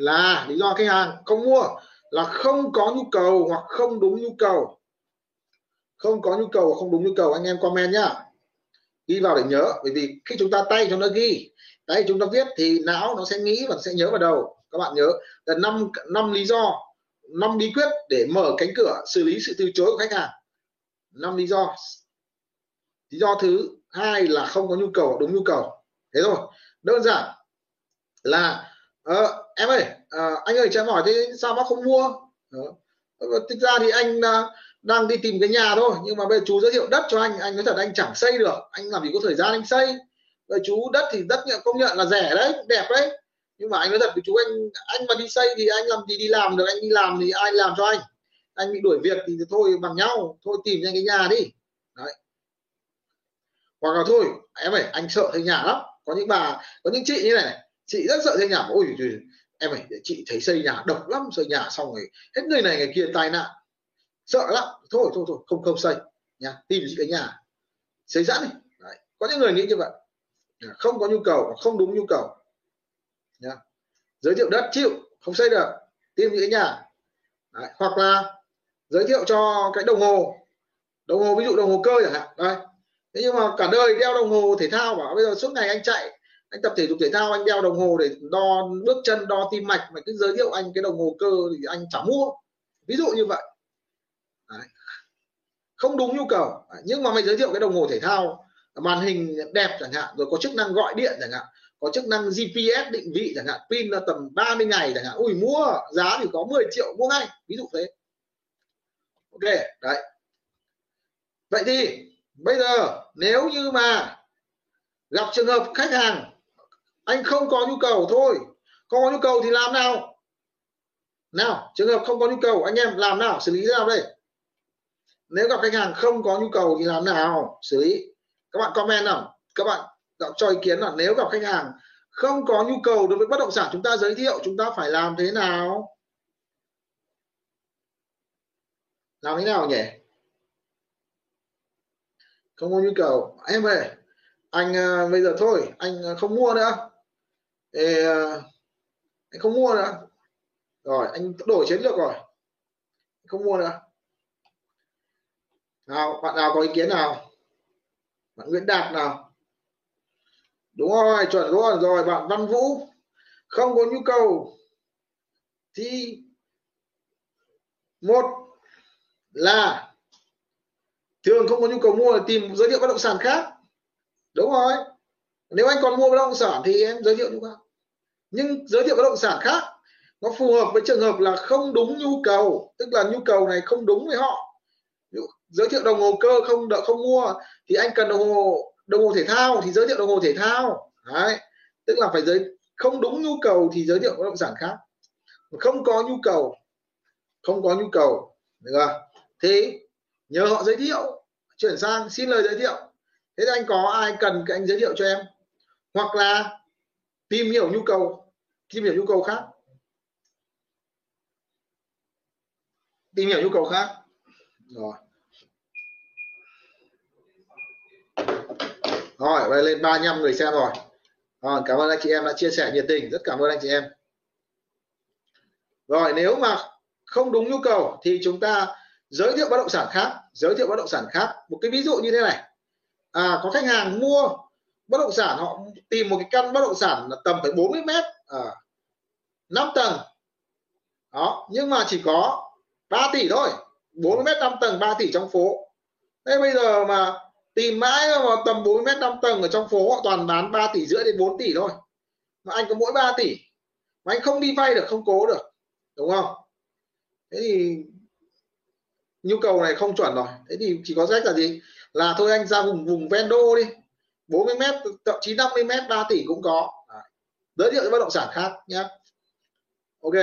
là lý do khách hàng không mua là không có nhu cầu hoặc không đúng nhu cầu. Không có nhu cầu không đúng nhu cầu, anh em comment nhá. Ghi vào để nhớ, bởi vì khi chúng ta tay chúng ta ghi, tay chúng ta viết thì não nó sẽ nghĩ và sẽ nhớ vào đầu. Các bạn nhớ, là năm năm lý do, năm bí quyết để mở cánh cửa xử lý sự từ chối của khách hàng. Năm lý do. Lý do thứ hai là không có nhu cầu đúng nhu cầu. Thế thôi. Đơn giản là ờ, em ơi à, anh ơi cho em hỏi thế sao bác không mua? Ờ, ờ, Đó. thực ra thì anh đang đi tìm cái nhà thôi nhưng mà bây giờ chú giới thiệu đất cho anh anh nói thật anh chẳng xây được anh làm gì có thời gian anh xây. Rồi chú đất thì đất nhận công nhận là rẻ đấy đẹp đấy. Nhưng mà anh nói thật với chú anh anh mà đi xây thì anh làm gì đi làm được anh đi làm thì ai làm cho anh? Anh bị đuổi việc thì thôi bằng nhau thôi tìm nhanh cái nhà đi. Đấy. Hoặc là thôi em ơi anh sợ thuê nhà lắm. Có những bà có những chị như này chị rất sợ xây nhà ôi em ơi chị thấy xây nhà độc lắm, xây nhà xong rồi hết người này người kia tai nạn sợ lắm, thôi thôi thôi, không không xây nha tìm cái nhà, xây sẵn đi Đấy. có những người nghĩ như vậy không có nhu cầu, không đúng nhu cầu nha giới thiệu đất, chịu, không xây được, tìm những cái nhà Đấy. hoặc là giới thiệu cho cái đồng hồ đồng hồ, ví dụ đồng hồ cơ chẳng hạn đây thế nhưng mà cả đời đeo đồng hồ thể thao, bảo bây giờ suốt ngày anh chạy anh tập thể dục thể thao, anh đeo đồng hồ để đo bước chân, đo tim mạch mà cứ giới thiệu anh cái đồng hồ cơ thì anh chả mua. Ví dụ như vậy. Đấy. không đúng nhu cầu. Nhưng mà mày giới thiệu cái đồng hồ thể thao, màn hình đẹp chẳng hạn, rồi có chức năng gọi điện chẳng hạn, có chức năng GPS định vị chẳng hạn, pin là tầm 30 ngày chẳng hạn. Ui, mua, giá thì có 10 triệu, mua ngay. Ví dụ thế. Ok, đấy. Vậy thì, bây giờ, nếu như mà gặp trường hợp khách hàng anh không có nhu cầu thôi. Không có nhu cầu thì làm nào? Nào trường hợp không có nhu cầu anh em làm nào? Xử lý thế nào đây? Nếu gặp khách hàng không có nhu cầu thì làm nào? Xử lý. Các bạn comment nào? Các bạn cho ý kiến là nếu gặp khách hàng không có nhu cầu đối với bất động sản chúng ta giới thiệu chúng ta phải làm thế nào? Làm thế nào nhỉ? Không có nhu cầu. Em ơi anh uh, bây giờ thôi anh uh, không mua nữa. Ê, ờ, anh không mua nữa. Rồi anh đổi chiến lược rồi. Không mua nữa. Nào bạn nào có ý kiến nào? Bạn Nguyễn Đạt nào? Đúng rồi chuẩn luôn. Rồi bạn Văn Vũ. Không có nhu cầu. Thì một là thường không có nhu cầu mua tìm giới thiệu bất động sản khác. Đúng rồi nếu anh còn mua bất động sản thì em giới thiệu như khác nhưng giới thiệu bất động sản khác, nó phù hợp với trường hợp là không đúng nhu cầu, tức là nhu cầu này không đúng với họ. Giới thiệu đồng hồ cơ không đợi, không mua, thì anh cần đồng hồ đồng hồ thể thao thì giới thiệu đồng hồ thể thao. Đấy, tức là phải giới, không đúng nhu cầu thì giới thiệu bất động sản khác. Không có nhu cầu, không có nhu cầu. Được không thì nhờ họ giới thiệu, chuyển sang, xin lời giới thiệu. Thế thì anh có ai cần cái anh giới thiệu cho em? Hoặc là tìm hiểu nhu cầu tìm hiểu nhu cầu khác. Tìm hiểu nhu cầu khác. Rồi. Rồi đây lên 35 người xem rồi. Rồi cảm ơn anh chị em đã chia sẻ nhiệt tình. Rất cảm ơn anh chị em. Rồi nếu mà không đúng nhu cầu thì chúng ta giới thiệu bất động sản khác giới thiệu bất động sản khác. Một cái ví dụ như thế này. À, có khách hàng mua bất động sản họ tìm một cái căn bất động sản là tầm phải 40 mét à, 5 tầng. Đó nhưng mà chỉ có 3 tỷ thôi 40 mét 5 tầng 3 tỷ trong phố. Thế bây giờ mà tìm mãi mà tầm 40 mét 5 tầng ở trong phố họ toàn bán 3 tỷ rưỡi đến 4 tỷ thôi. Mà anh có mỗi 3 tỷ mà anh không đi vay được không cố được đúng không? Thế thì nhu cầu này không chuẩn rồi. Thế thì chỉ có cách là gì? Là thôi anh ra vùng vùng ven đô đi. 40 mét, thậm chí 50 mét 3 tỷ cũng có. Giới thiệu cho bất động sản khác nhé. Ok.